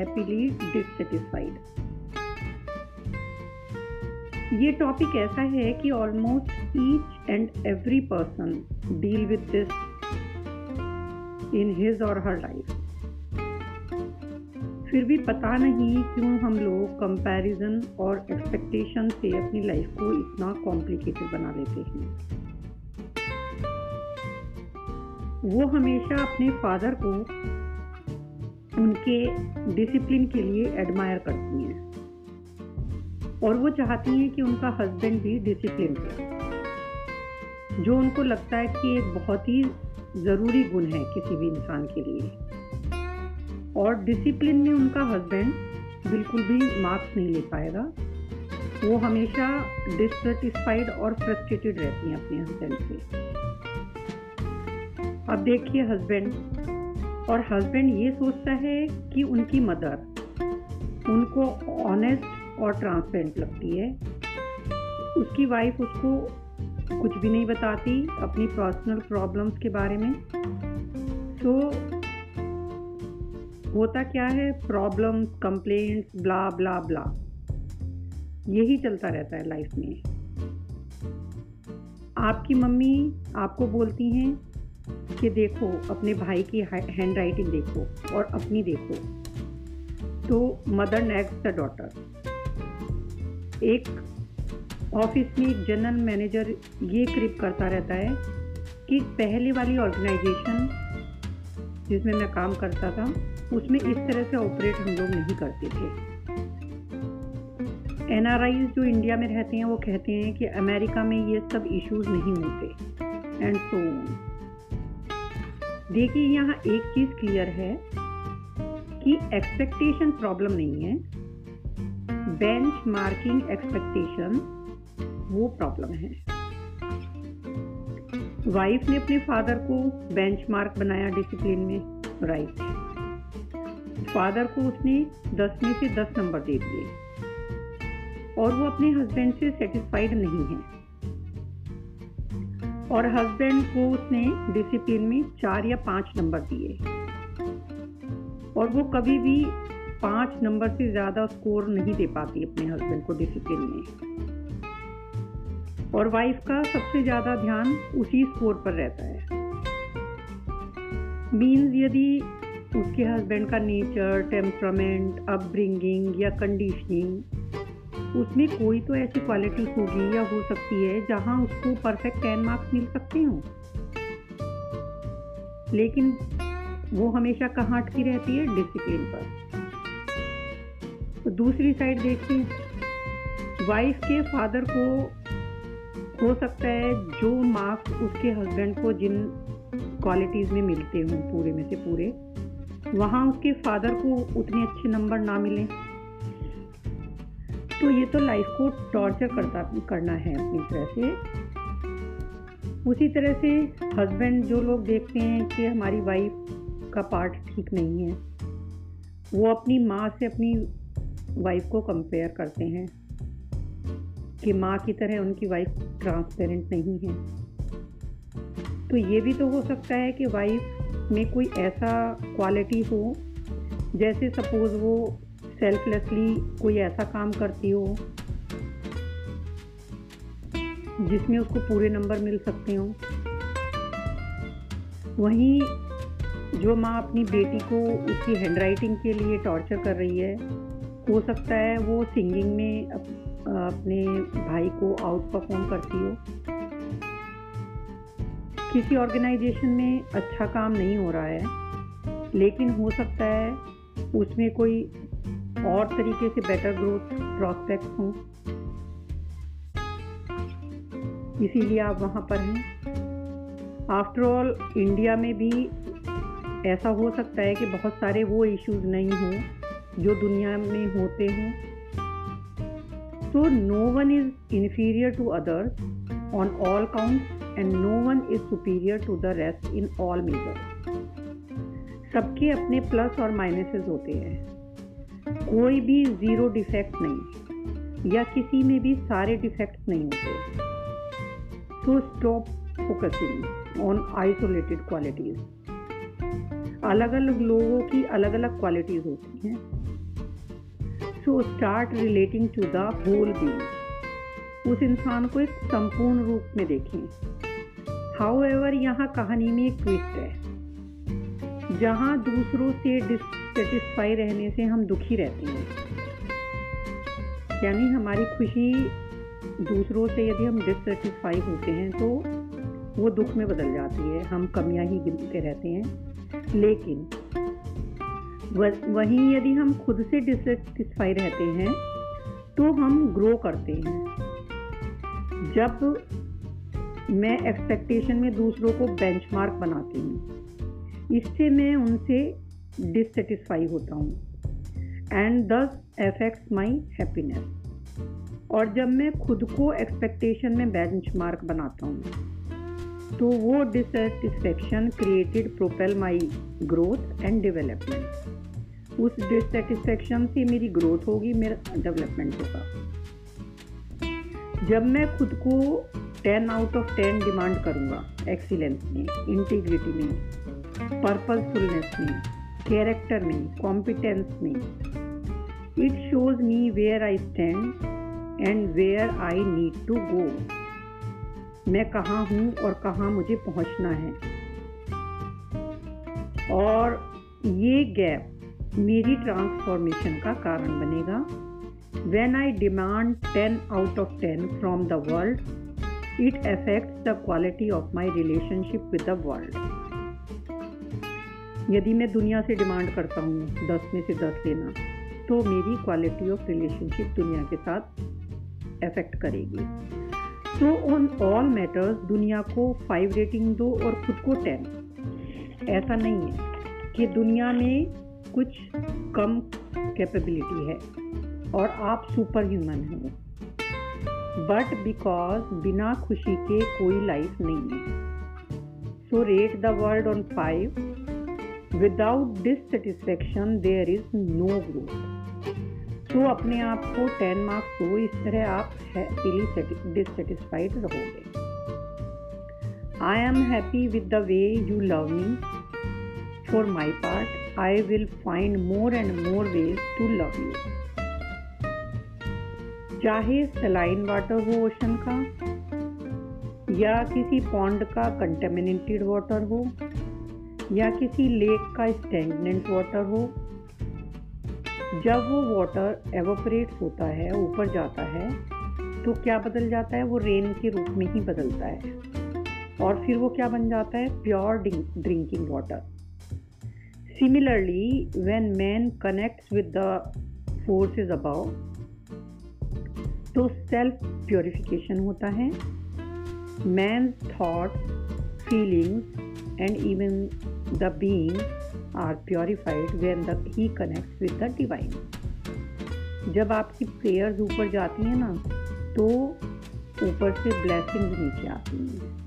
Happily dissatisfied ये topic ऐसा है कि almost each and every person deal with this in his or her life फिर भी पता नहीं क्यों हम लोग कंपैरिजन और एक्सपेक्टेशन से अपनी लाइफ को इतना कॉम्प्लिकेटेड बना लेते हैं। वो हमेशा अपने फादर को उनके डिसिप्लिन के लिए एडमायर करती हैं। और वो चाहती हैं कि उनका हस्बैंड भी डिसिप्लिन हो जो उनको लगता है कि एक बहुत ही ज़रूरी गुण है किसी भी इंसान के लिए। और डिसिप्लिन में उनका हस्बैंड बिल्कुल भी मार्क्स नहीं ले पाएगा। वो हमेशा डिससेटिस्फाइड और फ्रस्ट्रेटेड रहती हैं अपने हस्बैंड से। अब देखिए हस्बैंड और हस्बैंड ये सोचता है कि उनकी मदर उनको ऑनेस्ट और ट्रांसपेरेंट लगती है। उसकी वाइफ उसको कुछ भी नहीं बताती अपनी पर्सनल प्रॉब्लम्स के बारे में। तो होता क्या है? Problems complaints blah blah blah यही चलता रहता है लाइफ में। आपकी मम्मी आपको बोलती हैं कि देखो, अपने भाई की हैंड राइटिंग देखो और अपनी देखो। तो मदर नेक्स्ट द डॉटर एक ऑफ़िस में एक जनरल मैनेजर ये क्रिप करता रहता है कि पहले वाली ऑर्गेनाइजेशन जिसमें मैं काम करता था, उसमें इस तरह से ऑपरेट हम लोग नहीं करते थे। एनआरआई जो इंडिया में रहते हैं, वो कहते हैं कि अमेरिका में ये सब इश्यूज़ नहीं होते एंड सो देखिए, यहाँ एक चीज़ क्लियर है कि एक्सपेक्टेशन प्रॉब्लम नहीं है। बेंच मार्किंग एक्सपेक्टेशन वो प्रॉब्लम है। वाइफ ने अपने फादर को बेंच मार्क बनाया डिसिप्लिन में राइट फादर को उसने दस में से दस नंबर दे दिए। और वो अपने हस्बैंड से सेटिस्फाइड नहीं है। और हस्बैंड को उसने डिसिप्लिन में चार या पाँच नंबर दिए। और वो कभी भी पाँच नंबर से ज़्यादा स्कोर नहीं दे पाती अपने हस्बैंड को डिसिप्लिन में। और वाइफ का सबसे ज़्यादा ध्यान उसी स्कोर पर रहता है। मीन्स यदि उसके हस्बैंड का नेचर टेम्परामेंट अपब्रिंगिंग या कंडीशनिंग उसमें कोई तो ऐसी क्वालिटी होगी या हो सकती है जहाँ उसको परफेक्ट टेन मार्क्स मिल सकते हो। लेकिन वो हमेशा कहाँ अटकी रहती है डिसिप्लिन पर। तो दूसरी साइड देखिए वाइफ के फादर को हो सकता है जो मार्क्स उसके हस्बैंड को जिन क्वालिटीज़ में मिलते हों, पूरे में से पूरे, वहाँ उसके फादर को उतने अच्छे नंबर ना मिलें। तो ये तो लाइफ को टॉर्चर करता, करना है अपनी तरह से। उसी तरह से हस्बैंड जो लोग देखते हैं कि हमारी वाइफ का पार्ट ठीक नहीं है, वो अपनी माँ से अपनी वाइफ को कंपेयर करते हैं कि माँ की तरह उनकी वाइफ ट्रांसपेरेंट नहीं है। तो ये भी तो हो सकता है कि वाइफ में कोई ऐसा क्वालिटी हो, जैसे सपोज़ वो सेल्फलेसली कोई ऐसा काम करती हो जिसमें उसको पूरे नंबर मिल सकते हो? वहीं जो माँ अपनी बेटी को उसकी हैंडराइटिंग के लिए टॉर्चर कर रही है, हो सकता है वो सिंगिंग में अपने भाई को आउट परफॉर्म करती हो। किसी ऑर्गेनाइजेशन में अच्छा काम नहीं हो रहा है, लेकिन हो सकता है उसमें कोई और तरीके से बेटर ग्रोथ प्रॉस्पेक्ट हों। इसीलिए आप वहाँ पर हैं। आफ्टर ऑल इंडिया में भी ऐसा हो सकता है कि बहुत सारे वो इश्यूज़ नहीं हों जो दुनिया में होते हों। So no one is inferior to others on all count and no one is superior to the rest in all measure सबके अपने प्लस और माइनसेस होते हैं। कोई भी ज़ीरो डिफेक्ट नहीं या किसी में भी सारे डिफेक्ट्स नहीं होते। तो stop focusing on isolated qualities अलग अलग लोगों की अलग अलग क्वालिटीज़ होती हैं। So start relating to the whole being उस इंसान को एक संपूर्ण रूप में देखें। हाउ एवर यहाँ कहानी में एक ट्विस्ट है। जहाँ दूसरों से डिससेटिस्फाई रहने से हम दुखी रहते हैं। यानी हमारी खुशी दूसरों से यदि हम डिससेटिस्फाई होते हैं तो वो दुख में बदल जाती है। हम कमियाँ ही गिनते रहते हैं। लेकिन वहीं यदि हम खुद से डिससेटिस्फाई रहते हैं तो हम ग्रो करते हैं। जब मैं एक्सपेक्टेशन में दूसरों को बेंचमार्क बनाती हूँ, इससे मैं उनसे डिससेटिस्फाई होता हूँ। एंड दस एफेक्ट्स माई हैप्पीनेस और जब मैं खुद को एक्सपेक्टेशन में बेंचमार्क बनाता हूँ तो वो dissatisfaction created propel my growth and development उस डिससेटिस्फेक्शन से मेरी ग्रोथ होगी, मेरा डेवलपमेंट होगा। जब मैं खुद को 10 आउट ऑफ़ 10 डिमांड करूँगा एक्सीलेंस में इंटीग्रिटी में पर्पजफुलनेस में कैरेक्टर में कॉम्पिटेंस में it shows me where I stand and where I need to go मैं कहाँ हूँ और कहाँ मुझे पहुँचना है। और ये गैप मेरी ट्रांसफॉर्मेशन का कारण बनेगा। When I demand ten out of ten from the world it affects the quality of my relationship with the world यदि मैं दुनिया से डिमांड करता हूँ दस में से दस लेना तो मेरी क्वालिटी ऑफ़ रिलेशनशिप दुनिया के साथ अफेक्ट करेगी। तो ऑन ऑल मैटर्स दुनिया को फाइव रेटिंग दो और खुद को टेन ऐसा नहीं है कि दुनिया में कुछ कम कैपेबिलिटी है और आप सुपर ह्यूमन हो। बट बिकॉज़ बिना खुशी के कोई लाइफ नहीं है। So rate the world on five without dissatisfaction there is no growth तो अपने आप को टेन मार्क्स दो, इस तरह आप हैप्पीली डिससेटिस्फाइड रहोगे। I am happy with the way you love me for my part I will find more and more ways to love you चाहे सलाइन वाटर हो ओशन का, या किसी पॉन्ड का कंटेमिनेटेड वाटर हो या किसी लेक का स्टेगनेंट वाटर हो जब वो वाटर एवोपरेट होता है ऊपर जाता है तो क्या बदल जाता है? वो रेन के रूप में ही बदलता है। और फिर वो क्या बन जाता है? Pure drinking water Similarly, when man connects with the forces above, तो सेल्फ प्योरिफिकेशन होता है। Man thoughts feelings and even the being are purified when the he connects with the divine जब आपकी प्रेयर्स ऊपर जाती हैं ना तो ऊपर से ब्लेसिंग्स नीचे आती हैं।